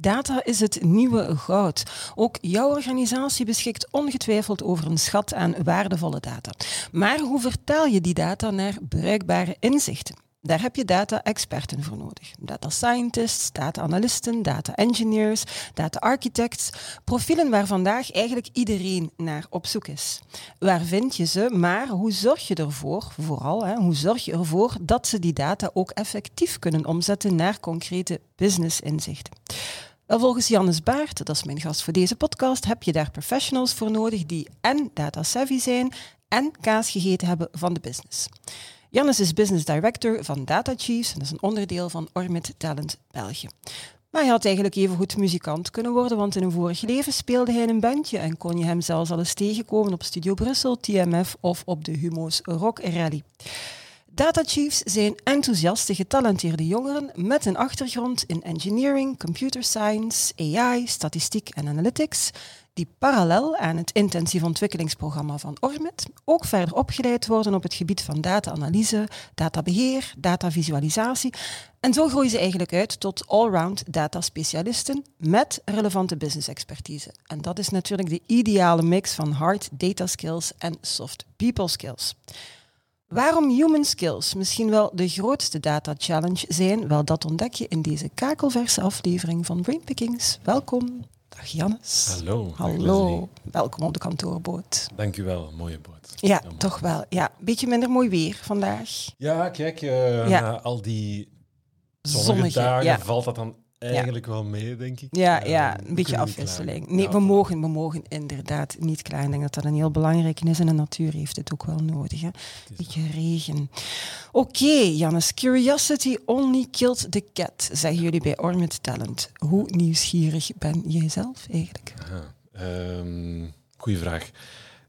Data is het nieuwe goud. Ook jouw organisatie beschikt ongetwijfeld over een schat aan waardevolle data. Maar hoe vertaal je die data naar bruikbare inzichten? Daar heb je data-experten voor nodig. Data scientists, data-analysten, data-engineers, data-architects. Profielen waar vandaag eigenlijk iedereen naar op zoek is. Waar vind je ze, maar hoe zorg je ervoor, vooral, hè, hoe zorg je ervoor dat ze die data ook effectief kunnen omzetten naar concrete business-inzichten? Volgens Jannes Baart, dat is mijn gast voor deze podcast, heb je daar professionals voor nodig die en data savvy zijn en kaas gegeten hebben van de business. Jannes is business director van Data Chiefs en dat is een onderdeel van Ormit Talent België. Maar hij had eigenlijk even goed muzikant kunnen worden, want in een vorig leven speelde hij in een bandje en kon je hem zelfs al eens tegenkomen op Studio Brussel, TMF of op de Humo's Rock Rally. Data Chiefs zijn enthousiaste, getalenteerde jongeren met een achtergrond in engineering, computer science, AI, statistiek en analytics, die parallel aan het intensief ontwikkelingsprogramma van Ormit ook verder opgeleid worden op het gebied van data-analyse, databeheer, datavisualisatie. En zo groeien ze eigenlijk uit tot allround data-specialisten met relevante business expertise. En dat is natuurlijk de ideale mix van hard data skills en soft people skills. Waarom human skills misschien wel de grootste data challenge zijn, wel dat ontdek je in deze kakelverse aflevering van Brainpickings. Welkom. Dag Jannes. Hallo. Hallo. Welkom op de kantoorboot. Dank u wel, mooie boot. Ja, toch wel. Ja, beetje minder mooi weer vandaag. Ja, kijk, uh, Ja. na al die zonnige, Zonnige, dagen ja. valt dat dan eigenlijk wel mee, denk ik. Ja, ja we een beetje afwisseling. Nee, Ja, we mogen, we mogen inderdaad niet klaar. Ik denk dat dat een heel belangrijk is en de natuur heeft het ook wel nodig. Hè. Beetje regen. Oké, Jannes. Curiosity only killed the cat, zeggen jullie bij Ormit Talent. Hoe nieuwsgierig ben jij zelf eigenlijk? Ehm, goeie vraag.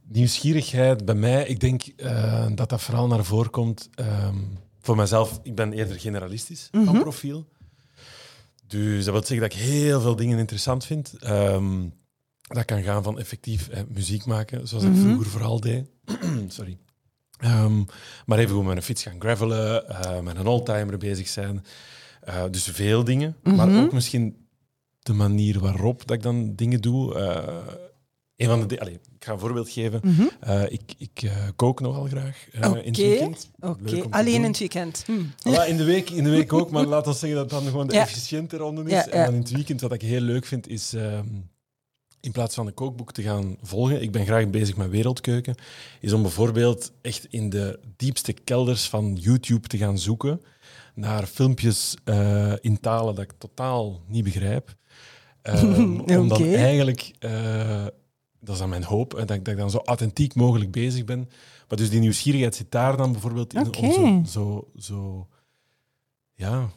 Nieuwsgierigheid bij mij, ik denk eh, dat dat vooral naar voren komt. ehm, voor mezelf, ik ben eerder generalistisch Mhm. van profiel. Dus dat wil zeggen dat ik heel veel dingen interessant vind. Ehm, dat kan gaan van effectief eh, muziek maken, zoals ik Mhm. vroeger vooral deed. Sorry. Ehm, maar even goed met een fiets gaan gravelen, eh, met een oldtimer bezig zijn. Eh, dus veel dingen. Maar Mhm. ook misschien de manier waarop dat ik dan dingen doe. Eh, een van de Allee, ik ga een voorbeeld geven. Mhm. Eh, ik ik eh, kook nogal graag eh, in het Oké, weekend. Alleen in het weekend. Hm. Voilà, in, de week, in de week ook, maar laat ons zeggen dat het dan gewoon de Ja. efficiënte ronde is. Ja, En dan in het weekend, wat ik heel leuk vind, is ehm, in plaats van een kookboek te gaan volgen, ik ben graag bezig met wereldkeuken, is om bijvoorbeeld echt in de diepste kelders van YouTube te gaan zoeken naar filmpjes in talen dat ik totaal niet begrijp. Ehm, Om dan eigenlijk, dat is dan mijn hoop, dat, ik, dat ik dan zo authentiek mogelijk bezig ben. Maar dus die nieuwsgierigheid zit daar dan bijvoorbeeld in, Oké. om zo, zo, zo, ja,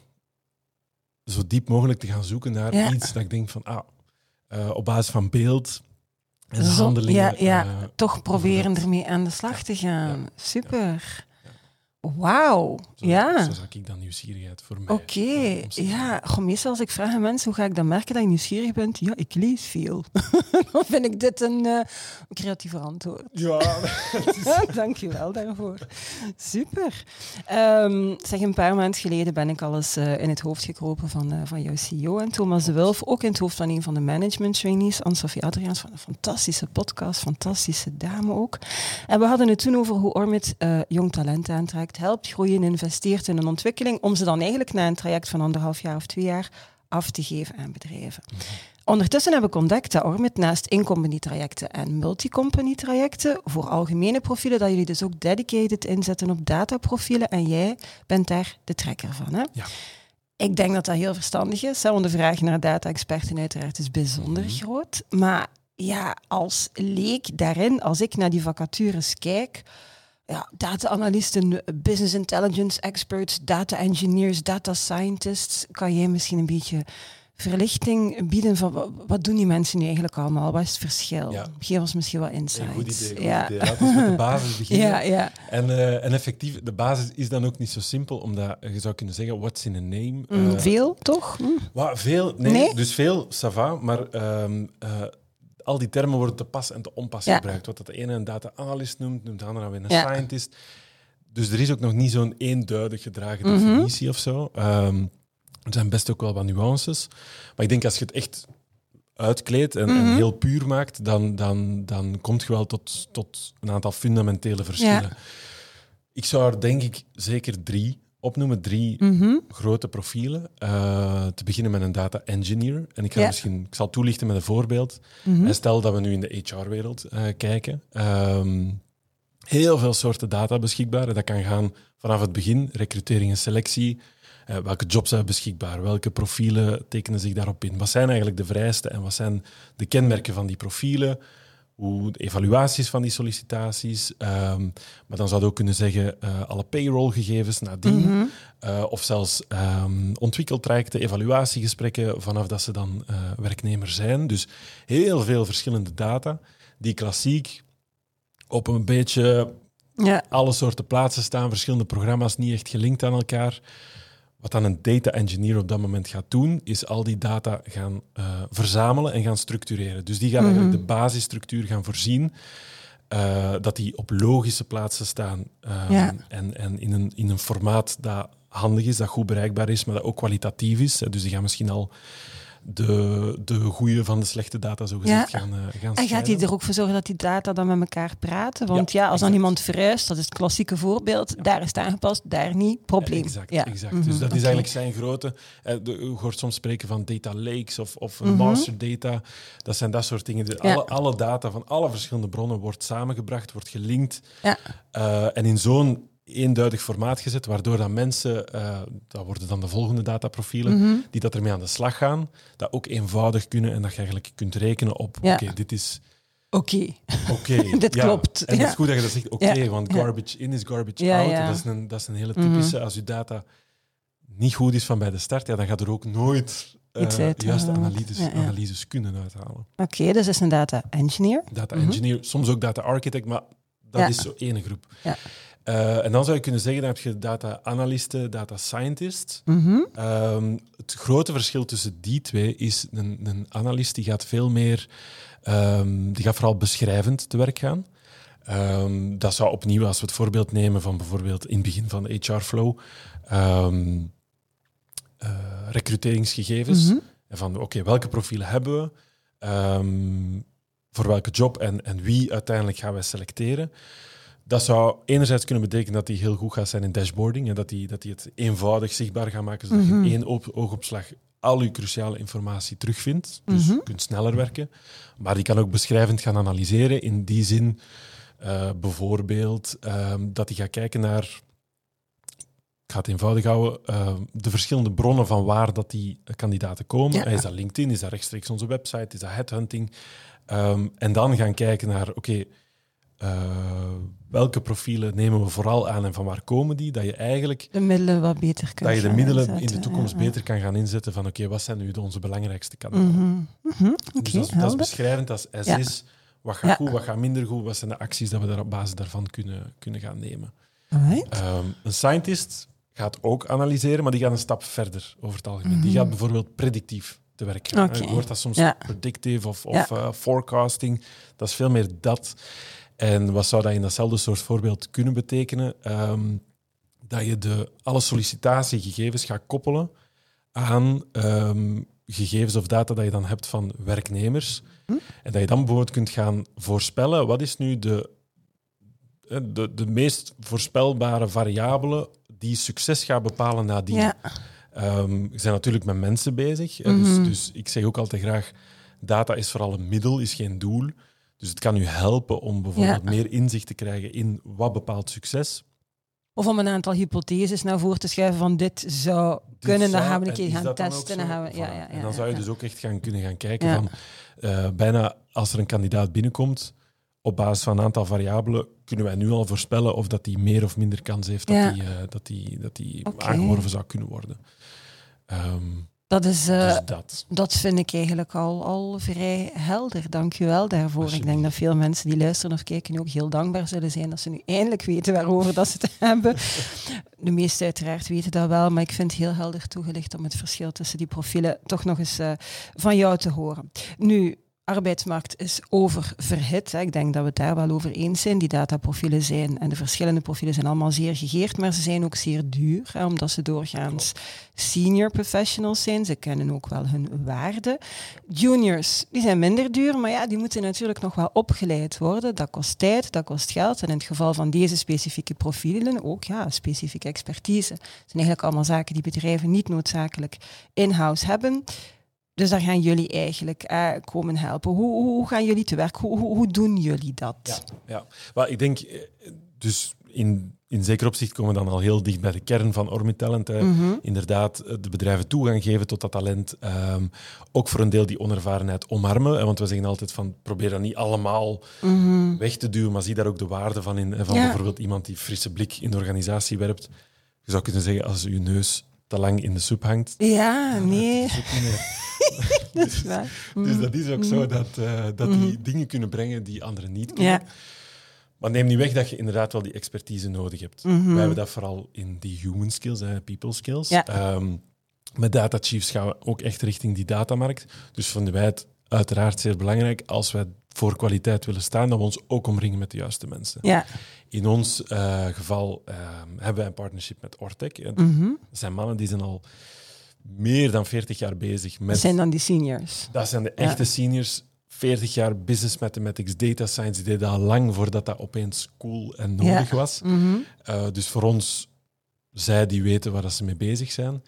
zo diep mogelijk te gaan zoeken naar Ja. iets dat ik denk van, ah, eh, op basis van beeld en Zo, handelingen. ja, ja, eh, toch proberen ermee aan de slag te gaan. Super. Wauw. Ja. Zo zag ik dan nieuwsgierigheid voor mij. Oké, eh, ja. Goh, meestal als ik vraag aan mensen hoe ga ik dan merken dat je nieuwsgierig bent, ja, ik lees veel. dan vind ik dit een eh, creatief antwoord. Ja, Dank je wel daarvoor. Super. Ehm, zeg, een paar maanden geleden ben ik al eens eh, in het hoofd gekropen van, van jouw CEO en Thomas de Wulf. Ook in het hoofd van een van de management trainees, Anne-Sophie Adriaans, van een fantastische podcast, fantastische dame ook. En we hadden het toen over hoe Ormit jong talent aantrekt, helpt groeien, investeert in een ontwikkeling, om ze dan eigenlijk na een traject van anderhalf jaar of twee jaar af te geven aan bedrijven. Ondertussen heb ik ontdekt dat Ormit naast in-company trajecten en multi-company trajecten voor algemene profielen, dat jullie dus ook dedicated inzetten op dataprofielen en jij bent daar de trekker van. Hè? Ja. Ik denk dat dat heel verstandig is, hè, want de vraag naar data-experten uiteraard is bijzonder Mhm. groot. Maar ja, als leek daarin, als ik naar die vacatures kijk, ja, data-analysten, business intelligence experts, data engineers, data scientists, kan jij misschien een beetje verlichting bieden van wa- wat doen die mensen nu eigenlijk allemaal? Wat is het verschil? Ja. Geef ons misschien wat insights. goed idee. Goed ja. idee. Laten we met de basis beginnen. ja, ja. En, eh, en effectief, de basis is dan ook niet zo simpel, omdat je zou kunnen zeggen, what's in a name? Mm, Eh, veel, toch? Mm. Veel, nee, Nee? dus veel, ça va, maar ehm, eh, al die termen worden te pas en te onpas Ja. gebruikt. Wat dat de ene een data-analyst noemt, noemt de andere weer een Ja. scientist. Dus er is ook nog niet zo'n eenduidig gedragen Mhm. definitie of zo. Ehm, er zijn best ook wel wat nuances. Maar ik denk als je het echt uitkleedt en, en Mhm. heel puur maakt, dan, dan, dan kom je wel tot, tot een aantal fundamentele verschillen. Ja. Ik zou er denk ik zeker drie opnoemen. Drie Mhm. grote profielen. Eh, te beginnen met een data engineer. En ik, ga Ja. misschien, ik zal toelichten met een voorbeeld. Mhm. En stel dat we nu in de HR-wereld eh, kijken. Ehm, heel veel soorten data beschikbaar. Dat kan gaan vanaf het begin, recrutering en selectie. Eh, welke jobs zijn beschikbaar? Welke profielen tekenen zich daarop in? Wat zijn eigenlijk de vereisten en wat zijn de kenmerken van die profielen? Hoe de evaluaties van die sollicitaties. Ehm, maar dan zou je ook kunnen zeggen eh, alle payroll-gegevens nadien. Mhm. Uh, of zelfs um, ontwikkeltrajecten, evaluatiegesprekken vanaf dat ze dan uh, werknemer zijn. Dus heel veel verschillende data die klassiek op een beetje Ja. alle soorten plaatsen staan, verschillende programma's niet echt gelinkt aan elkaar. Wat dan een data engineer op dat moment gaat doen, is al die data gaan uh, verzamelen en gaan structureren. Dus die gaan Mhm. eigenlijk de basisstructuur gaan voorzien. Uh, dat die op logische plaatsen staan um, Ja. en, en in, een, in een formaat dat handig is, dat goed bereikbaar is, maar dat ook kwalitatief is. Dus die gaan misschien al de, de goede van de slechte data zo gezegd Ja. gaan, uh, gaan En gaat hij er ook voor zorgen dat die data dan met elkaar praten? Want ja, als dan iemand verhuist, dat is het klassieke voorbeeld, daar is het aangepast, daar niet, probleem. Exact, ja. exact. Mhm, Dus dat is eigenlijk zijn grote... de- U hoort soms spreken van data lakes of, of Mhm. master data. Dat zijn dat soort dingen. Alle, alle data van alle verschillende bronnen wordt samengebracht, wordt gelinkt. Ja. eh, en in zo'n eenduidig formaat gezet, waardoor dat mensen, eh, dat worden dan de volgende dataprofielen, Mhm. die dat ermee aan de slag gaan, dat ook eenvoudig kunnen en dat je eigenlijk kunt rekenen op, Ja. oké, dit is... Oké. Oké, Dit ja. klopt, En het ja. is goed dat je dat zegt, oké, want garbage in is garbage out. Dat, is een, dat is een hele Mhm. typische. Als je data niet goed is van bij de start, ja, dan gaat er ook nooit eh, uit juiste halen. analyses, Ja, ja. analyses kunnen uithalen. Oké, dus is een data engineer. Data Mhm. engineer, soms ook data architect, maar dat Ja. is zo één groep. Eh, en dan zou je kunnen zeggen, dan heb je data analisten, data scientist. Mhm. Ehm, het grote verschil tussen die twee is een, een analist die gaat veel meer, ehm, die gaat vooral beschrijvend te werk gaan. Ehm, dat zou opnieuw, als we het voorbeeld nemen van bijvoorbeeld in het begin van de HR-flow, ehm, eh, recruteringsgegevens. Mhm. En van oké, welke profielen hebben we? Voor welke job en, en wie uiteindelijk gaan wij selecteren? Dat zou enerzijds kunnen betekenen dat die heel goed gaat zijn in dashboarding en dat die, dat die het eenvoudig zichtbaar gaan maken, zodat Mhm. je in één op- oogopslag al je cruciale informatie terugvindt. Dus Mhm. je kunt sneller werken. Maar die kan ook beschrijvend gaan analyseren. In die zin, eh, bijvoorbeeld, ehm, dat hij gaat kijken naar ik ga het eenvoudig houden, uh, de verschillende bronnen van waar dat die kandidaten komen. Ja. Is dat LinkedIn, is dat rechtstreeks onze website, is dat headhunting? Um, en dan gaan kijken naar, oké, okay, welke profielen nemen we vooral aan en van waar komen die? Dat je eigenlijk... De middelen wat beter kunt Dat je de middelen in de toekomst ja, beter kan gaan inzetten van, oké, okay, wat zijn nu onze belangrijkste? Mhm. Mhm. Oké, dus dat, is- dat is beschrijvend als Ja. is. Wat gaat Ja. goed, wat gaat minder goed? Wat zijn de acties dat we daar op basis daarvan kunnen, kunnen gaan nemen? Um, een scientist gaat ook analyseren, maar die gaat een stap verder over het algemeen. Die gaat bijvoorbeeld predictief te werk gaan. Mhm. Je hoort dat soms predictive of, of uh, forecasting. Dat is veel meer dat. En wat zou dat in datzelfde soort voorbeeld kunnen betekenen? Um, dat je de, alle sollicitatiegegevens gaat koppelen aan um, gegevens of data dat je dan hebt van werknemers. Hm? En dat je dan bijvoorbeeld kunt gaan voorspellen wat is nu de, de, de meest voorspelbare variabele die succes gaat bepalen nadien. Ja. Um, we zijn natuurlijk met mensen bezig. hè, Mhm. dus, dus ik zeg ook altijd graag, data is vooral een middel, is geen doel. Dus het kan u helpen om bijvoorbeeld Ja. meer inzicht te krijgen in wat bepaalt succes. Of om een aantal hypotheses naar voren te schuiven van dit zou Dit kunnen, dan gaan we een en keer gaan testen. Dan gaan we, ja, ja, ja, en dan zou je dus ook echt gaan kunnen gaan kijken van eh, bijna als er een kandidaat binnenkomt, op basis van een aantal variabelen kunnen wij nu al voorspellen of dat die meer of minder kans heeft dat die, eh, dat die, dat die aangeworven zou kunnen worden. Ehm, Dat, is, uh, dus dat. dat vind ik eigenlijk al, al vrij helder. Dank je wel daarvoor. Ik denk dat veel mensen die luisteren of kijken nu ook heel dankbaar zullen zijn dat ze nu eindelijk weten waarover dat ze het hebben. De meesten uiteraard weten dat wel, maar ik vind het heel helder toegelicht om het verschil tussen die profielen toch nog eens uh, van jou te horen. Nu, arbeidsmarkt is oververhit. Ik denk dat we het daar wel over eens zijn. Die dataprofielen zijn en de verschillende profielen zijn allemaal zeer gegeerd, maar ze zijn ook zeer duur, hè, omdat ze doorgaans senior professionals zijn. Ze kennen ook wel hun waarde. Juniors, die zijn minder duur, maar ja, die moeten natuurlijk nog wel opgeleid worden. Dat kost tijd, dat kost geld. En in het geval van deze specifieke profielen ook ja, specifieke expertise. Dat zijn eigenlijk allemaal zaken die bedrijven niet noodzakelijk in-house hebben. Dus daar gaan jullie eigenlijk uh, komen helpen. Hoe, hoe, gaan jullie te werk? Hoe, hoe, hoe doen jullie dat? Ja, ja. Ik denk, eh, dus in, in zeker opzicht komen we dan al heel dicht bij de kern van Ormitalent. Mm Inderdaad, eh, de bedrijven toegang geven tot dat talent. Um, ook voor een deel die onervarenheid omarmen. Want we zeggen altijd van, probeer dat niet allemaal mhm. weg te duwen, maar zie daar ook de waarde van in. Van bijvoorbeeld iemand die frisse blik in de organisatie werpt. Je zou kunnen zeggen, als je neus te lang in de soep hangt. Ja, nee. dat is waar. Dus dat is ook zo mm. dat, uh, dat die mm. dingen kunnen brengen die anderen niet kunnen. Ja. Maar neem niet weg dat je inderdaad wel die expertise nodig hebt. Mm -hmm. Wij hebben dat vooral in die human skills, hè, people skills. Ja. Um, met Data Chiefs gaan we ook echt richting die datamarkt. Dus vonden wij het uiteraard zeer belangrijk als wij voor kwaliteit willen staan, dat we ons ook omringen met de juiste mensen. Ja. In ons uh, geval uh, hebben wij een partnership met Ortec. Mm -hmm. Dat zijn mannen die zijn al meer dan 40 jaar bezig met... Dat zijn dan die seniors. Dat zijn de echte seniors. 40 jaar business mathematics, data science, die deden al lang voordat dat opeens cool en nodig was. Mhm. uh, dus voor ons, zij die weten waar dat ze mee bezig zijn.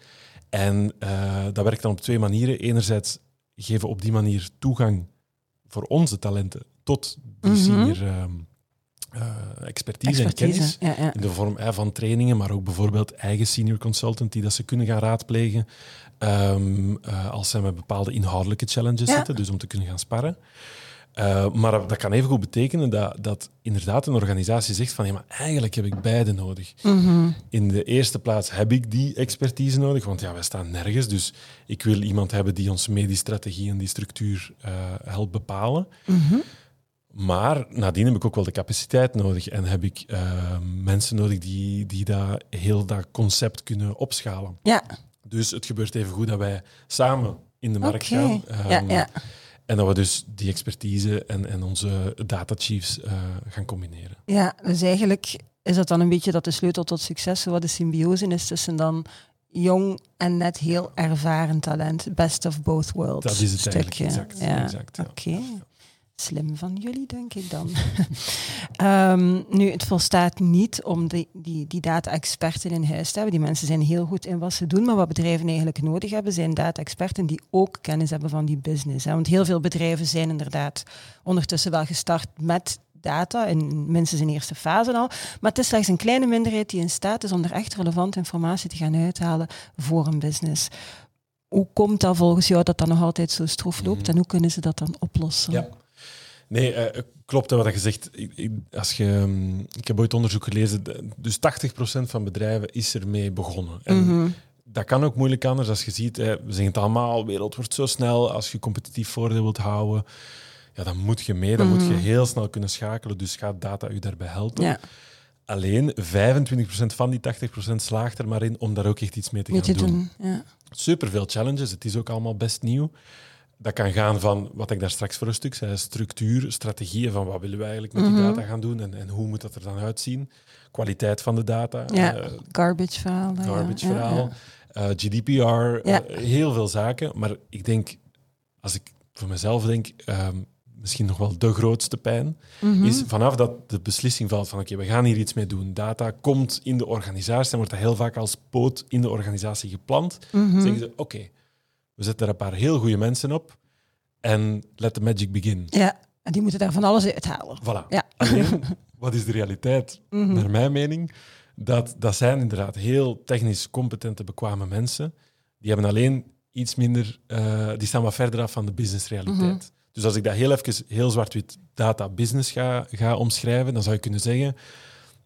En uh, dat werkt dan op twee manieren. Enerzijds geven op die manier toegang voor onze talenten tot die mm -hmm. senior uh, expertise, expertise, en kennis. Ja, ja. In de vorm van trainingen, maar ook bijvoorbeeld eigen senior consultant die dat ze kunnen gaan raadplegen um, als ze met bepaalde inhoudelijke challenges ja. zitten, dus om te kunnen gaan sparren. Uh, maar dat kan even goed betekenen dat, dat inderdaad een organisatie zegt van ja, maar eigenlijk heb ik beide nodig. Mm -hmm. In de eerste plaats heb ik die expertise nodig, want ja, wij staan nergens. Dus ik wil iemand hebben die ons mee die strategie en die structuur helpt bepalen. Mm -hmm. Maar nadien heb ik ook wel de capaciteit nodig en heb ik uh, mensen nodig die, die dat, heel dat concept kunnen opschalen. Ja. Dus het gebeurt even goed dat wij samen in de markt okay. gaan. Um, ja, ja. En dat we dus die expertise en, en onze data chiefs uh, gaan combineren. Ja, dus eigenlijk is dat dan een beetje dat de sleutel tot succes, wat de symbiose is tussen dan jong en net heel ervaren talent. Best of both worlds. Dat is het stukje. eigenlijk, exact. Ja. exact ja. Oké. Okay. Slim van jullie, denk ik dan. um, nu, het volstaat niet om die, die, die data-experten in huis te hebben. Die mensen zijn heel goed in wat ze doen, maar wat bedrijven eigenlijk nodig hebben, zijn data-experten die ook kennis hebben van die business. Hè. Want heel veel bedrijven zijn inderdaad ondertussen wel gestart met data, in, minstens in eerste fase al. Maar het is slechts een kleine minderheid die in staat is om er echt relevante informatie te gaan uithalen voor een business. Hoe komt dat volgens jou dat dat nog altijd zo stroef loopt mm. en hoe kunnen ze dat dan oplossen? Ja. Nee, uh, klopt wat je zegt. Ik, ik, als je, um, ik heb ooit onderzoek gelezen, dus 80% van bedrijven is ermee begonnen. En mm -hmm. dat kan ook moeilijk anders als je ziet, hè, we zeggen het allemaal, de wereld wordt zo snel, als je competitief voordeel wilt houden, ja, dan moet je mee, dan mm -hmm. moet je heel snel kunnen schakelen, dus gaat data u daarbij helpen. Ja. Alleen 25% van die 80% slaagt er maar in om daar ook echt iets mee te gaan doen. doen ja. Super veel challenges, het is ook allemaal best nieuw. Dat kan gaan van wat ik daar straks voor een stuk zei, structuur, strategieën van wat willen we eigenlijk met die Mhm. data gaan doen en, en hoe moet dat er dan uitzien. Kwaliteit van de data, Ja, eh, garbage verhaal. garbage ja, verhaal, ja. eh, GDPR, eh, heel veel zaken. Maar ik denk, als ik voor mezelf denk, ehm, misschien nog wel de grootste pijn, Mhm. is vanaf dat de beslissing valt van oké, we gaan hier iets mee doen. Data komt in de organisatie, dan wordt dat heel vaak als poot in de organisatie geplant. Mhm. zeggen ze, oké, we zetten er een paar heel goede mensen op en let the magic begin. Ja, en die moeten daar van alles uithalen. Voilà. Ja. Alleen, wat is de realiteit, Mhm. naar mijn mening? Dat, dat zijn inderdaad heel technisch competente, bekwame mensen. Die hebben alleen iets minder, eh, die staan wat verder af van de businessrealiteit. Mhm. Dus als ik dat heel even, heel zwart-wit data business ga, ga omschrijven, dan zou je kunnen zeggen,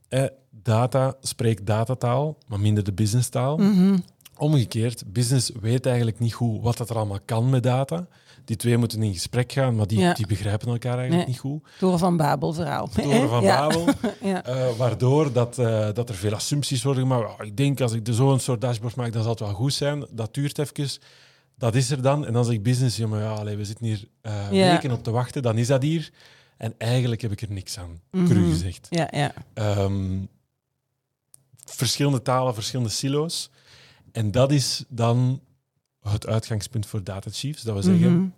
eh, data spreekt datataal, maar minder de businesstaal. Mhm. Omgekeerd, business weet eigenlijk niet goed wat dat er allemaal kan met data. Die twee moeten in gesprek gaan, maar die, Ja. die begrijpen elkaar eigenlijk Nee. niet goed. Door van Babel verhaal. Toren van Ja. Babel. Ja. Eh, waardoor dat, eh, dat er veel assumpties worden gemaakt. "Ah, ik denk als ik er zo'n soort dashboard maak, dan zal het wel goed zijn. Dat duurt even. Dat is er dan. En dan zeg ik business, maar ja, allee, we zitten hier eh, weken op te wachten. Dan is dat hier. En eigenlijk heb ik er niks aan, cru gezegd. Ja, ja. Ehm, verschillende talen, verschillende silo's. En dat is dan het uitgangspunt voor data chiefs. Dat we zeggen, Mhm.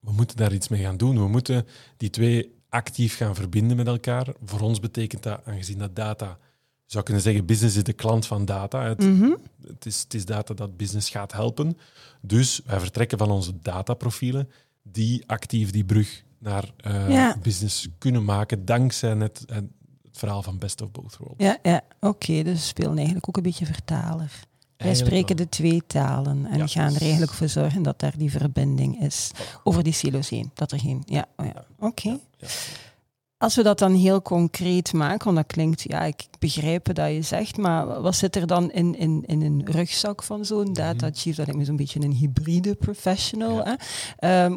we moeten daar iets mee gaan doen. We moeten die twee actief gaan verbinden met elkaar. Voor ons betekent dat, aangezien dat data, je zou kunnen zeggen, business is de klant van data. Het, Mhm. het, is, het is data dat business gaat helpen. Dus wij vertrekken van onze dataprofielen die actief die brug naar eh, Ja. business kunnen maken, dankzij net eh, het verhaal van Best of Both Worlds. Ja, ja. oké. dus we spelen eigenlijk ook een beetje vertaler. Wij spreken de twee talen en Ja. gaan er eigenlijk voor zorgen dat daar die verbinding is. Over die silo's heen. Dat er geen... Ja, oh ja. oké. Als we dat dan heel concreet maken, want dat klinkt, ja, ik begrijp wat je zegt, maar wat zit er dan in, in, in een rugzak van zo'n data chief? Dat lijkt me zo'n beetje een hybride professional. Mhm. Hè? Ehm,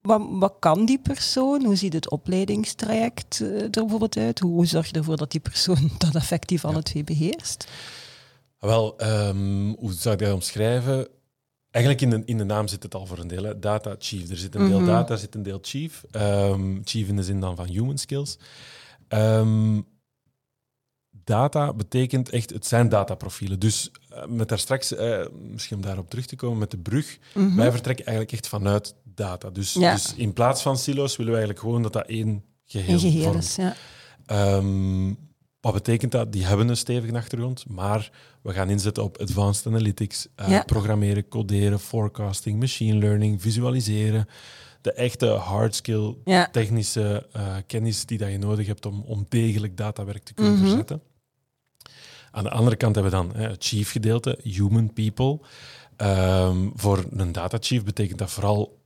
wat, wat kan die persoon? Hoe ziet het opleidingstraject eh, er bijvoorbeeld uit? Hoe zorg je ervoor dat die persoon dat effectief alle twee beheerst? Wel, ehm, hoe zou ik dat omschrijven? Eigenlijk in de, in de naam zit het al voor een deel. Hè. Data chief. Er zit een deel Mhm. data, er zit een deel chief. Ehm, chief in de zin dan van human skills. Ehm, data betekent echt, het zijn dataprofielen. Dus eh, met daar straks, eh, misschien om daarop terug te komen, met de brug. Mhm. Wij vertrekken eigenlijk echt vanuit data. Dus, Ja. dus in plaats van silo's willen we eigenlijk gewoon dat dat één geheel, vormt. is, ja. Ehm, wat betekent dat? Die hebben een stevige achtergrond, maar we gaan inzetten op advanced analytics, eh, Ja. programmeren, coderen, forecasting, machine learning, visualiseren. De echte hard skill, Ja. technische eh, kennis die dat je nodig hebt om, om degelijk datawerk te kunnen Mhm. verzetten. Aan de andere kant hebben we dan hè, het chief gedeelte, human people. Ehm, voor een data chief betekent dat vooral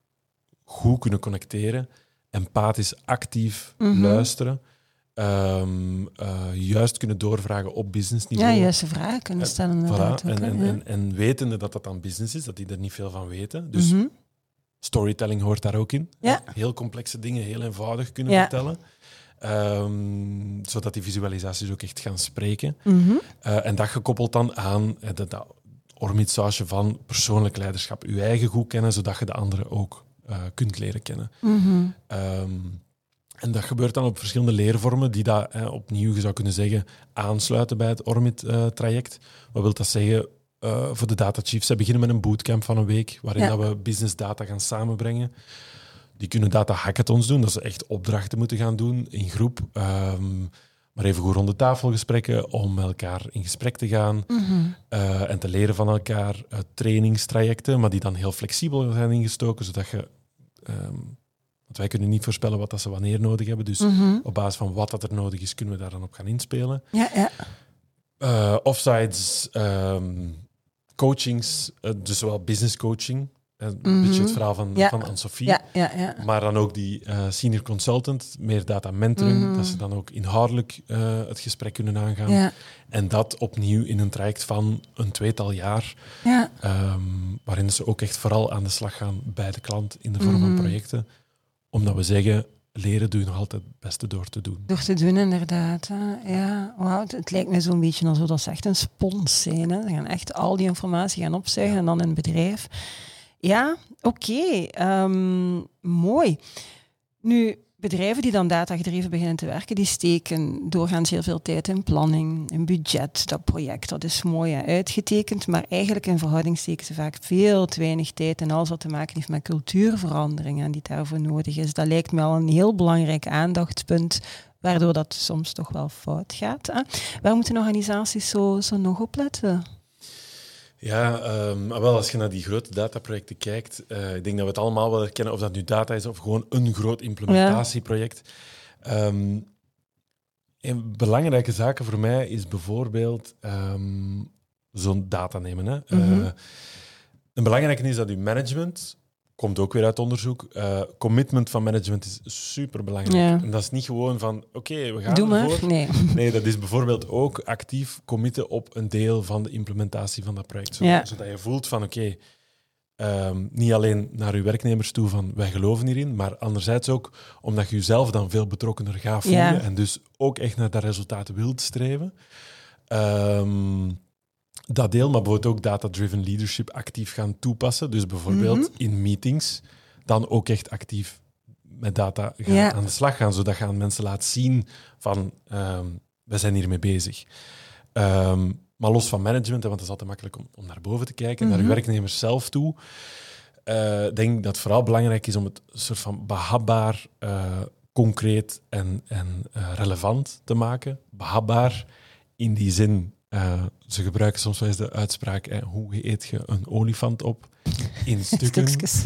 goed kunnen connecteren, empathisch actief Mhm. luisteren, ehm, eh, juist kunnen doorvragen op ja, businessniveau. juiste vragen kunnen En- stellen Voilà, ook, en, en, ja. en, en wetende dat dat dan business is, dat die er niet veel van weten. Dus Mhm. storytelling hoort daar ook in. Ja. Heel complexe dingen heel eenvoudig kunnen Ja. vertellen. Ehm, zodat die visualisaties ook echt gaan spreken. Mhm. Eh, en dat gekoppeld dan aan eh, dat, dat ormitsage van persoonlijk leiderschap. Je eigen goed kennen, zodat je de anderen ook kunt leren kennen. Mhm. Ehm, en dat gebeurt dan op verschillende leervormen, die dat eh, opnieuw, je zou kunnen zeggen, aansluiten bij het Ormit-traject. Wat wil dat zeggen? Eh, voor de data chiefs, ze beginnen met een bootcamp van een week, waarin Ja. dat we business data gaan samenbrengen. Die kunnen data hackathons doen, dat ze echt opdrachten moeten gaan doen in groep. Ehm, maar even goed rond de tafelgesprekken om met elkaar in gesprek te gaan Mhm. eh, en te leren van elkaar. trainingstrajecten, maar die dan heel flexibel zijn ingestoken, zodat je... ehm, want wij kunnen niet voorspellen wat dat ze wanneer nodig hebben. Dus Mhm. op basis van wat dat er nodig is, kunnen we daar dan op gaan inspelen. Ja, ja. Eh offsites, ehm, coachings, eh, dus zowel business coaching, een Mhm. beetje het verhaal van, Ja. van Anne-Sophie. Ja, ja, ja. Maar dan ook die eh, senior consultant, meer data mentoring, Mhm. dat ze dan ook inhoudelijk het gesprek kunnen aangaan. En dat opnieuw in een traject van een tweetal jaar, ja. ehm, waarin ze ook echt vooral aan de slag gaan bij de klant in de vorm van projecten. Omdat we zeggen, leren doe je nog altijd het beste door te doen. Door te doen, inderdaad. hè. Ja, wauw. Het, het lijkt me zo'n beetje alsof dat ze echt een spons zijn. Hè. Ze gaan echt al die informatie gaan opzuigen en dan in het bedrijf. Ja, oké. Ehm, mooi. Nu, bedrijven die dan datagedreven beginnen te werken, die steken doorgaans heel veel tijd in planning, in budget. Dat project, dat is mooi en uitgetekend, maar eigenlijk in verhouding steken ze vaak veel te weinig tijd in alles wat te maken heeft met cultuurveranderingen die daarvoor nodig is. Dat lijkt me al een heel belangrijk aandachtspunt, waardoor dat soms toch wel fout gaat. Hè? Waar moeten organisaties zo, zo nog op letten? Ja, maar wel als je naar die grote dataprojecten kijkt, eh, ik denk dat we het allemaal wel herkennen, of dat nu data is of gewoon een groot implementatieproject. Ehm, een belangrijke zaken voor mij is bijvoorbeeld ehm, zo'n data nemen. Hè. Mhm. Eh, een belangrijke is dat je management komt ook weer uit onderzoek. Uh, commitment van management is super belangrijk. Ja. En dat is niet gewoon van oké, we gaan Doe ervoor. maar. Nee. Nee, dat is bijvoorbeeld ook actief committen op een deel van de implementatie van dat project. Zodat, Ja. zodat je voelt van oké, ehm, niet alleen naar je werknemers toe van wij geloven hierin, maar anderzijds ook omdat je jezelf dan veel betrokkener gaat voelen Ja. en dus ook echt naar dat resultaat wilt streven. Ehm, dat deel, maar bijvoorbeeld ook data-driven leadership actief gaan toepassen. Dus bijvoorbeeld Mhm. in meetings dan ook echt actief met data gaan, Ja. aan de slag gaan, zodat je aan mensen laat zien van ehm, we zijn hiermee bezig. Ehm, maar los van management, hè, want het is altijd makkelijk om, om naar boven te kijken, naar je Mhm. werknemers zelf toe. eh, denk ik dat het vooral belangrijk is om het soort van behapbaar, eh, concreet en, en eh, relevant te maken. Behapbaar in die zin, eh, ze gebruiken soms wel eens de uitspraak, hè, hoe eet je een olifant op? In stukken. Stukjes.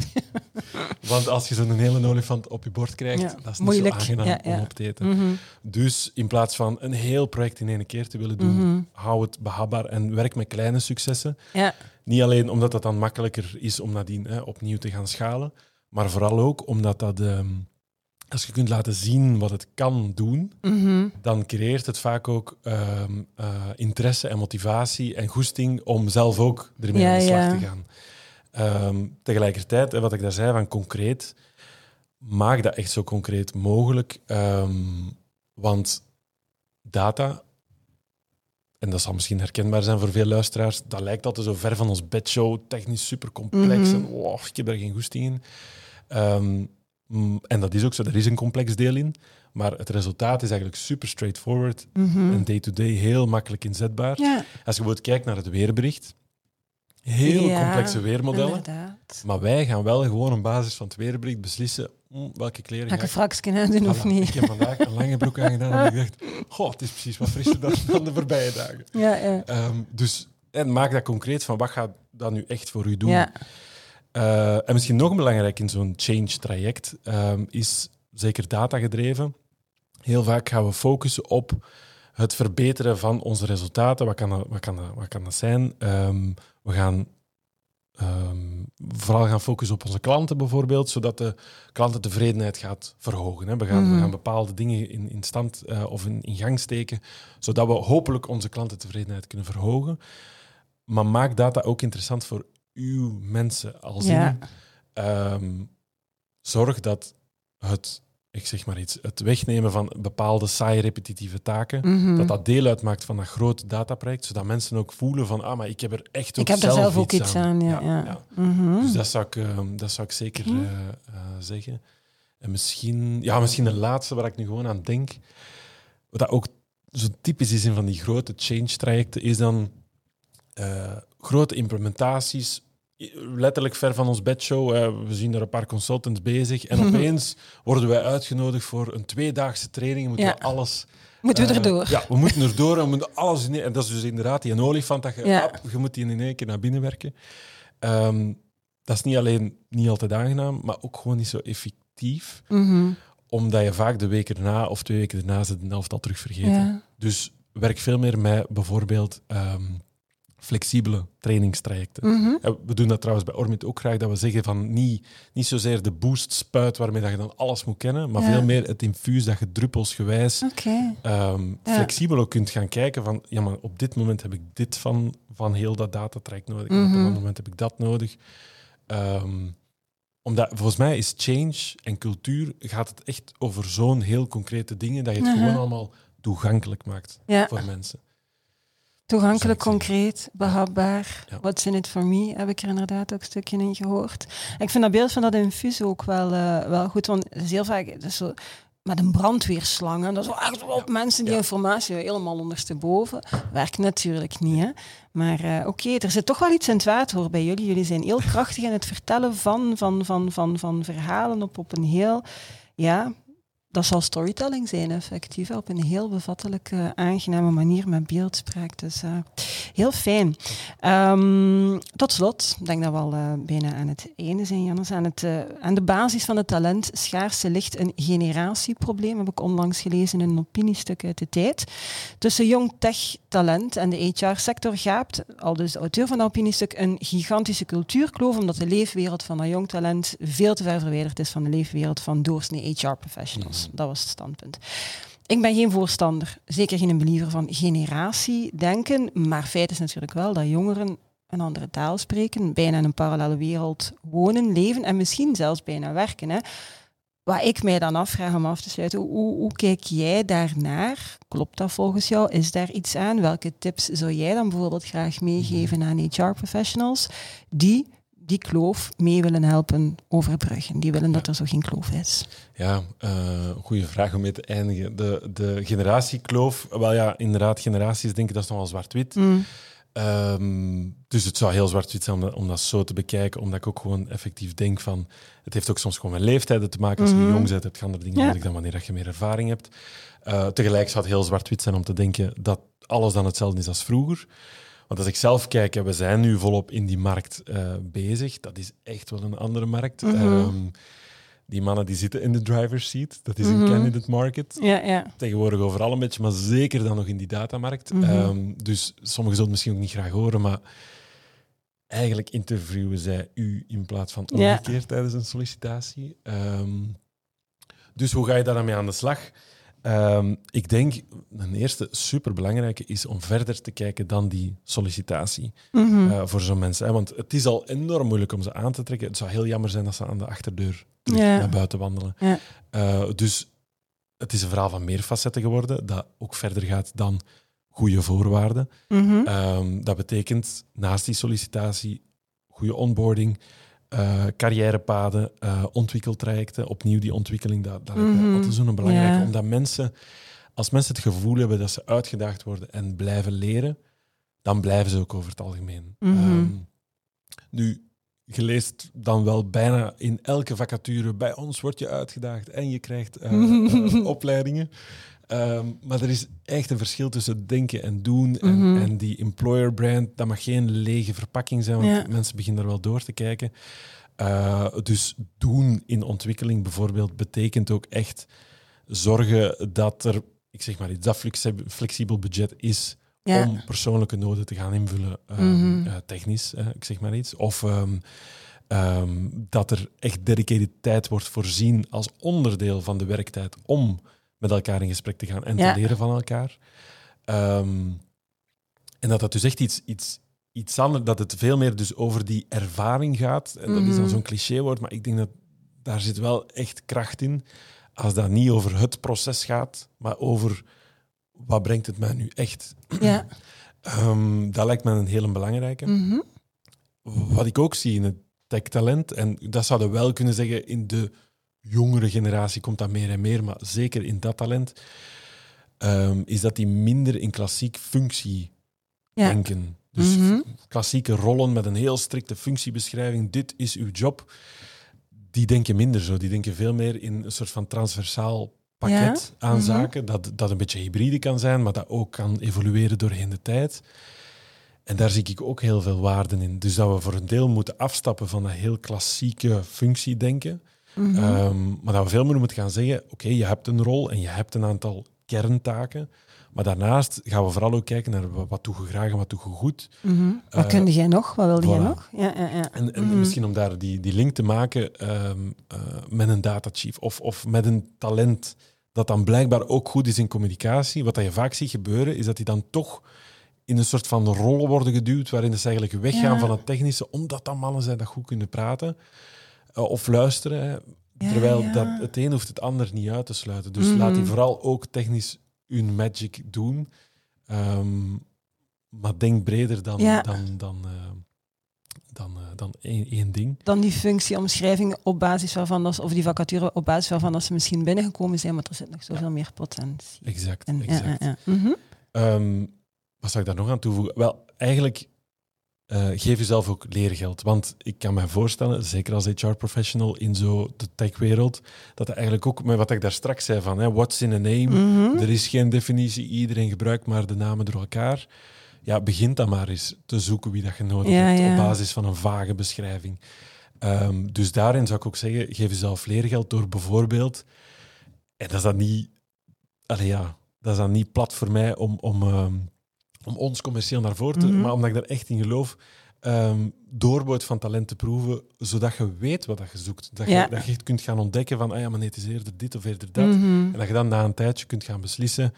Want als je zo'n hele olifant op je bord krijgt, Ja, dat is niet moeilijk. zo aangenaam Ja, ja. om op te eten. Mhm. Dus in plaats van een heel project in één keer te willen doen, Mhm. hou het behapbaar en werk met kleine successen. Ja. Niet alleen omdat dat dan makkelijker is om nadien hè, opnieuw te gaan schalen, maar vooral ook omdat dat, ehm, als je kunt laten zien wat het kan doen, Mhm. dan creëert het vaak ook ehm, eh, interesse en motivatie en goesting om zelf ook ermee Ja, aan de slag ja. te gaan. Ehm, tegelijkertijd, wat ik daar zei van concreet, maak dat echt zo concreet mogelijk. ehm, want data, en dat zal misschien herkenbaar zijn voor veel luisteraars, dat lijkt altijd zo ver van ons bedshow, technisch super complex Mhm. en wow, ik heb daar geen goesting in. Mm, en dat is ook zo, er is een complex deel in, maar het resultaat is eigenlijk super straightforward Mhm. en day-to-day heel makkelijk inzetbaar. Ja. Als je bijvoorbeeld kijkt naar het weerbericht, heel Ja, complexe weermodellen, Inderdaad. maar wij gaan wel gewoon op basis van het weerbericht beslissen hm, welke kleren Ga ik een fraksje aan doen of niet? Ik heb vandaag een lange broek aangedaan en ik dacht, goh, het is precies wat frisser dan, dan de voorbije dagen. Ja, ja. Ehm, dus en maak dat concreet van wat gaat dat nu echt voor u doen. ja. Eh, en misschien nog belangrijk in zo'n change-traject ehm, is zeker datagedreven. Heel vaak gaan we focussen op het verbeteren van onze resultaten. Wat kan dat, wat kan dat, wat kan dat zijn? Ehm, we gaan ehm, vooral gaan focussen op onze klanten bijvoorbeeld, zodat de klantentevredenheid gaat verhogen. Hè. We, gaan, we Mhm. gaan bepaalde dingen in, in stand eh, of in, in gang steken, zodat we hopelijk onze klantentevredenheid kunnen verhogen. Maar maak data ook interessant voor uw mensen. Als Ja. in, ehm, zorg dat het, ik zeg maar iets, het wegnemen van bepaalde saaie repetitieve taken, Mhm. dat dat deel uitmaakt van dat grote dataproject, zodat mensen ook voelen van, ah, maar ik heb er echt ook Ik heb daar zelf zelf ook iets aan, ja. ja. ja. Mhm. Dus dat zou ik, ehm, dat zou ik zeker eh, eh, zeggen. En misschien, ja, misschien de laatste waar ik nu gewoon aan denk, wat ook zo typisch is in van die grote change-trajecten, is dan eh, grote implementaties, letterlijk ver van ons bedshow. we zien er een paar consultants bezig en opeens worden wij uitgenodigd voor een tweedaagse training. Moeten Ja. we alles... Moeten we eh, erdoor? Ja, we moeten erdoor en we moeten alles in En dat is dus inderdaad die olifant, dat je, Ja. je moet die in één keer naar binnen werken. Ehm, dat is niet alleen niet altijd aangenaam, maar ook gewoon niet zo effectief, Mhm. omdat je vaak de week erna of twee weken erna ze de helft al terug vergeten. Ja. Dus werk veel meer met bijvoorbeeld ehm, flexibele trainingstrajecten. Mhm. We doen dat trouwens bij Ormit ook graag, dat we zeggen van niet, niet zozeer de boost spuit waarmee dat je dan alles moet kennen, maar Ja. veel meer het infuus dat je druppelsgewijs Oké. ehm, Ja. flexibel ook kunt gaan kijken van, ja, maar op dit moment heb ik dit van, van heel dat datatraject nodig, en op Mhm. een ander moment heb ik dat nodig. Ehm, omdat volgens mij is change en cultuur gaat het echt over zo'n heel concrete dingen dat je het Mhm. gewoon allemaal toegankelijk maakt Ja. voor mensen. Toegankelijk, concreet, behapbaar. Ja. What's in it for me, heb ik er inderdaad ook een stukje in gehoord. Ik vind dat beeld van dat infuus ook wel, eh, wel goed, want het is heel vaak het is zo, met een brandweerslang. hè. Dat is wel echt op mensen die Ja. informatie helemaal ondersteboven. Werkt natuurlijk niet, hè. Maar eh, oké, er zit toch wel iets in het water hoor, bij jullie. Jullie zijn heel krachtig in het vertellen van, van, van, van, van verhalen op, op een heel... Ja, dat zal storytelling zijn, effectief. Op een heel bevattelijke, aangename manier met beeldspraak. Dus uh, heel fijn. Um, tot slot, ik denk dat we al uh, bijna aan het einde zijn, Jannes. Aan, het, uh, aan de basis van het talent schaarste ligt een generatieprobleem, heb ik onlangs gelezen in een opiniestuk uit de tijd. Tussen jong tech-talent en de HR-sector gaapt, al dus de auteur van dat opiniestuk, een gigantische cultuurkloof, omdat de leefwereld van dat jong talent veel te ver verwijderd is van de leefwereld van doorsnee HR-professionals. Dat was het standpunt. Ik ben geen voorstander, zeker geen believer van generatiedenken, maar feit is natuurlijk wel dat jongeren een andere taal spreken, bijna in een parallele wereld wonen, leven en misschien zelfs bijna werken. Hè. Wat ik mij dan afvraag om af te sluiten, hoe, hoe, kijk jij daarnaar? Klopt dat volgens jou? Is daar iets aan? Welke tips zou jij dan bijvoorbeeld graag meegeven aan HR-professionals die die kloof mee willen helpen overbruggen. Die willen dat er zo geen kloof is. Ja, uh, goede vraag om mee te eindigen. De, de generatiekloof, wel ja, inderdaad, generaties denken dat is nog wel zwart-wit. Mm. Um, dus het zou heel zwart-wit zijn om dat, om dat, zo te bekijken, omdat ik ook gewoon effectief denk van, het heeft ook soms gewoon met leeftijden te maken. Als je mm jong bent, het gaan er dingen ja. dan wanneer je meer ervaring hebt. Uh, tegelijk zou het heel zwart-wit zijn om te denken dat alles dan hetzelfde is als vroeger. Want als ik zelf kijk, we zijn nu volop in die markt uh, bezig. Dat is echt wel een andere markt. Mm -hmm. um, die mannen die zitten in de driver's seat, dat is een mm -hmm. candidate market. Ja, ja. Tegenwoordig overal een beetje, maar zeker dan nog in die datamarkt. Mm -hmm. um, dus sommigen zullen het misschien ook niet graag horen, maar eigenlijk interviewen zij u in plaats van omgekeerd ja. tijdens een sollicitatie. Um, dus hoe ga je daar dan mee aan de slag? Um, ik denk, een eerste superbelangrijke is om verder te kijken dan die sollicitatie mm -hmm. uh, voor zo'n mensen. Hè? Want het is al enorm moeilijk om ze aan te trekken. Het zou heel jammer zijn als ze aan de achterdeur ja. naar buiten wandelen. Uh, dus het is een verhaal van meer facetten geworden, dat ook verder gaat dan goede voorwaarden. Mm -hmm. um, dat betekent naast die sollicitatie goede onboarding, uh, carrièrepaden, uh, ontwikkeltrajecten. Opnieuw die ontwikkeling, dat, dat mm -hmm. altijd zo'n belangrijk. Yeah. Omdat mensen, als mensen het gevoel hebben dat ze uitgedaagd worden en blijven leren, dan blijven ze ook over het algemeen. Mm -hmm. um, nu, je leest dan wel bijna in elke vacature, bij ons word je uitgedaagd en je krijgt uh, opleidingen. Um, maar er is echt een verschil tussen denken en doen. En, mm -hmm. en die employer brand, dat mag geen lege verpakking zijn, want ja. mensen beginnen er wel door te kijken. Uh, dus doen in ontwikkeling bijvoorbeeld betekent ook echt zorgen dat er, ik zeg maar iets, dat flexibel budget is ja. om persoonlijke noden te gaan invullen, mm -hmm. uh, technisch, ik zeg maar iets. Of um, um, dat er echt dedicated tijd wordt voorzien als onderdeel van de werktijd om met elkaar in gesprek te gaan en ja. te leren van elkaar. Um, en dat dat dus echt iets, iets, iets anders, dat het veel meer dus over die ervaring gaat. En dat mm is dan zo'n clichéwoord, maar ik denk dat daar zit wel echt kracht in. Als dat niet over het proces gaat, maar over wat brengt het mij nu echt. Ja. um, dat lijkt me een hele belangrijke. Mm -hmm. Wat ik ook zie in het tech-talent, en dat zouden we wel kunnen zeggen in de jongere generatie komt dat meer en meer, maar zeker in dat talent, um, is dat die minder in klassiek functie ja. denken. Dus mm -hmm. klassieke rollen met een heel strikte functiebeschrijving, dit is uw job, die denken minder zo. Die denken veel meer in een soort van transversaal pakket ja. aan mm -hmm. zaken, dat, dat een beetje hybride kan zijn, maar dat ook kan evolueren doorheen de tijd. En daar zie ik ook heel veel waarden in. Dus dat we voor een deel moeten afstappen van dat heel klassieke functiedenken. Mm -hmm. um, maar dat we veel meer moeten gaan zeggen, oké, okay, je hebt een rol en je hebt een aantal kerntaken. Maar daarnaast gaan we vooral ook kijken naar wat doe je graag en wat doe je goed. Mm -hmm. Wat uh, kun jij nog? Wat wilde voilà. jij nog? Ja, ja, ja. En, en mm -hmm. misschien om daar die, die link te maken um, uh, met een datachief of, of met een talent dat dan blijkbaar ook goed is in communicatie. Wat dat je vaak ziet gebeuren, is dat die dan toch in een soort van rol worden geduwd waarin ze eigenlijk weggaan ja. van het technische, omdat dat mannen zijn dat goed kunnen praten of luisteren. Ja, Terwijl ja. Dat, het een hoeft het ander niet uit te sluiten. Dus -hmm. laat die vooral ook technisch hun magic doen. Um, maar denk breder dan, ja. dan, dan, uh, dan, uh, dan één, één, ding. Dan die functieomschrijving op basis waarvan dat, of die vacature op basis waarvan dat ze misschien binnengekomen zijn, maar er zit nog zoveel meer potentie. Exact. En, exact. -hmm. um, wat zou ik daar nog aan toevoegen? Wel, eigenlijk eh, geef jezelf ook leergeld. Want ik kan me voorstellen, zeker als HR-professional in zo de tech-wereld, dat het eigenlijk ook met wat ik daar straks zei van hè, what's in a name, Mhm. er is geen definitie, iedereen gebruikt maar de namen door elkaar. Ja, begin dan maar eens te zoeken wie dat je nodig Ja, hebt ja. op basis van een vage beschrijving. Ehm, dus daarin zou ik ook zeggen, geef jezelf leergeld door bijvoorbeeld, en dat is dan niet, allee, ja, dat is dan niet plat voor mij om, om, ehm, om ons commercieel naar voren te, Mhm. maar omdat ik daar echt in geloof, doorboord van talent te proeven, zodat je weet wat dat je zoekt. Dat, Ja. je, dat je kunt gaan ontdekken van, ah ja, maar nee, het is eerder dit of eerder dat. Mhm. En dat je dan na een tijdje kunt gaan beslissen,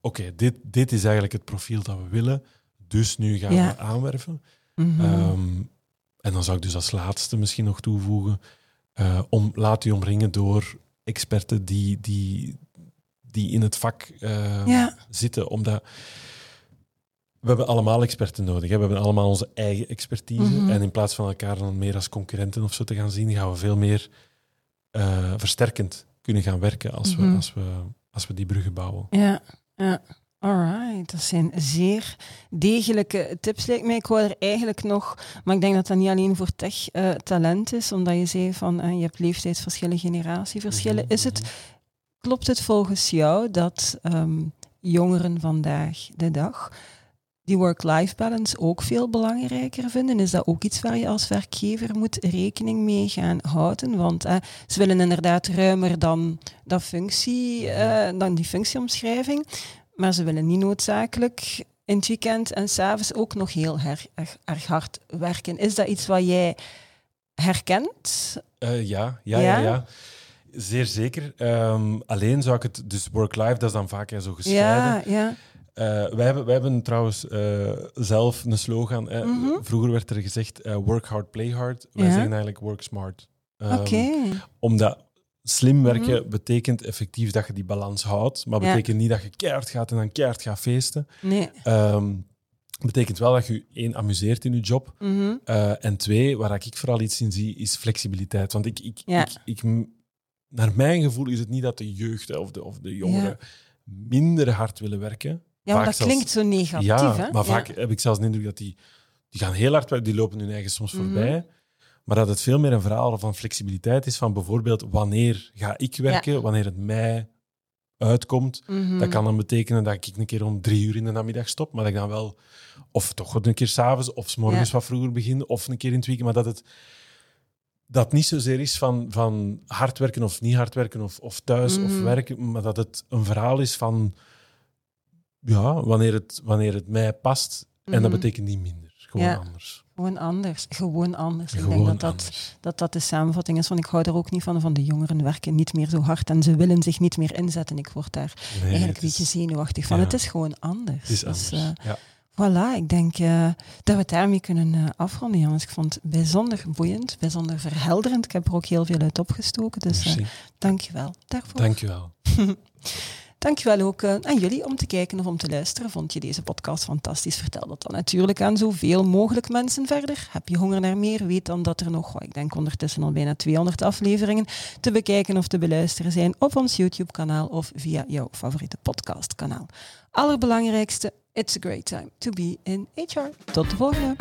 oké, dit, dit is eigenlijk het profiel dat we willen, dus nu gaan Ja. we aanwerven. Mhm. Ehm, en dan zou ik dus als laatste misschien nog toevoegen, eh, om, laat u omringen door experten die, die, die in het vak eh, Ja. zitten, omdat we hebben allemaal experten nodig. Hè. We hebben allemaal onze eigen expertise. Mhm. En in plaats van elkaar dan meer als concurrenten of zo te gaan zien, gaan we veel meer eh, versterkend kunnen gaan werken als, we, Mhm. als, we, als we die bruggen bouwen. Ja, ja. Alright, dat zijn zeer degelijke tips, lijkt mij. Ik wou er eigenlijk nog, maar ik denk dat dat niet alleen voor tech eh, talent is, omdat je zei van eh, je hebt leeftijdsverschillen, generatieverschillen. Mhm, Is het, klopt het volgens jou dat ehm, jongeren vandaag de dag die work-life balance ook veel belangrijker vinden? Is dat ook iets waar je als werkgever moet rekening mee gaan houden? Want eh, ze willen inderdaad ruimer dan, dat functie, eh, dan die functieomschrijving. Maar ze willen niet noodzakelijk in het weekend en s'avonds ook nog heel erg, erg, erg hard werken. Is dat iets wat jij herkent? Eh, ja, ja, ja, Ja? ja. Zeer zeker. Ehm, alleen zou ik het, dus work-life, dat is dan vaak hè, zo gescheiden. Ja, ja. Eh, wij, hebben, wij hebben trouwens eh, zelf een slogan. eh, Mhm. Vroeger werd er gezegd eh, work hard, play hard. Wij Ja. zeggen eigenlijk work smart. Ehm, Oké. Omdat slim werken betekent effectief dat je die balans houdt, maar Mhm. Ja. betekent niet dat je keihard gaat en dan keihard gaat feesten. Nee. Ehm betekent wel dat je één amuseert in je job. Mhm. En twee, waar ik vooral iets in zie, is flexibiliteit. Want ik, ik, Ja. ik, ik, naar mijn gevoel is het niet dat de jeugd of de, of de jongeren minder hard willen werken. Ja, maar dat zelfs- klinkt zo negatief, ja, hè? maar Ja. vaak heb ik zelfs de indruk dat die, die gaan heel hard werken, die lopen hun eigen soms Mhm. voorbij. Maar dat het veel meer een verhaal van flexibiliteit is, van bijvoorbeeld wanneer ga ik werken, wanneer het mij uitkomt. Mhm. Dat kan dan betekenen dat ik een keer om drie uur in de namiddag stop, maar dat ik dan wel of toch een keer s'avonds of s morgens Ja. wat vroeger begin, of een keer in het weekend, maar dat het dat niet zozeer is van, van hard werken of niet hard werken, of, of thuis of Mhm. werken, maar dat het een verhaal is van ja, wanneer het, wanneer het mij past. En dat Mhm. betekent niet minder, gewoon Ja. anders. Gewoon anders. Gewoon anders. ik denk dat dat, anders. dat dat de samenvatting is. Want ik hou er ook niet van. Van de jongeren werken niet meer zo hard en ze willen zich niet meer inzetten. Ik word daar Nee, eigenlijk een beetje zenuwachtig van. ja. Het is gewoon anders. Het is Dus, ja. Voilà, ik denk eh, dat we het daarmee kunnen eh, afronden, Jannes. Ik vond het bijzonder boeiend, bijzonder verhelderend. Ik heb er ook heel veel uit opgestoken, dus dank je wel daarvoor. Dank je wel. Dankjewel ook aan jullie om te kijken of om te luisteren. Vond je deze podcast fantastisch? Vertel dat dan natuurlijk aan zoveel mogelijk mensen verder. Heb je honger naar meer? Weet dan dat er nog, ik denk ondertussen al bijna 200 afleveringen te bekijken of te beluisteren zijn op ons YouTube-kanaal of via jouw favoriete podcastkanaal. Allerbelangrijkste, it's a great time to be in HR. Tot de volgende!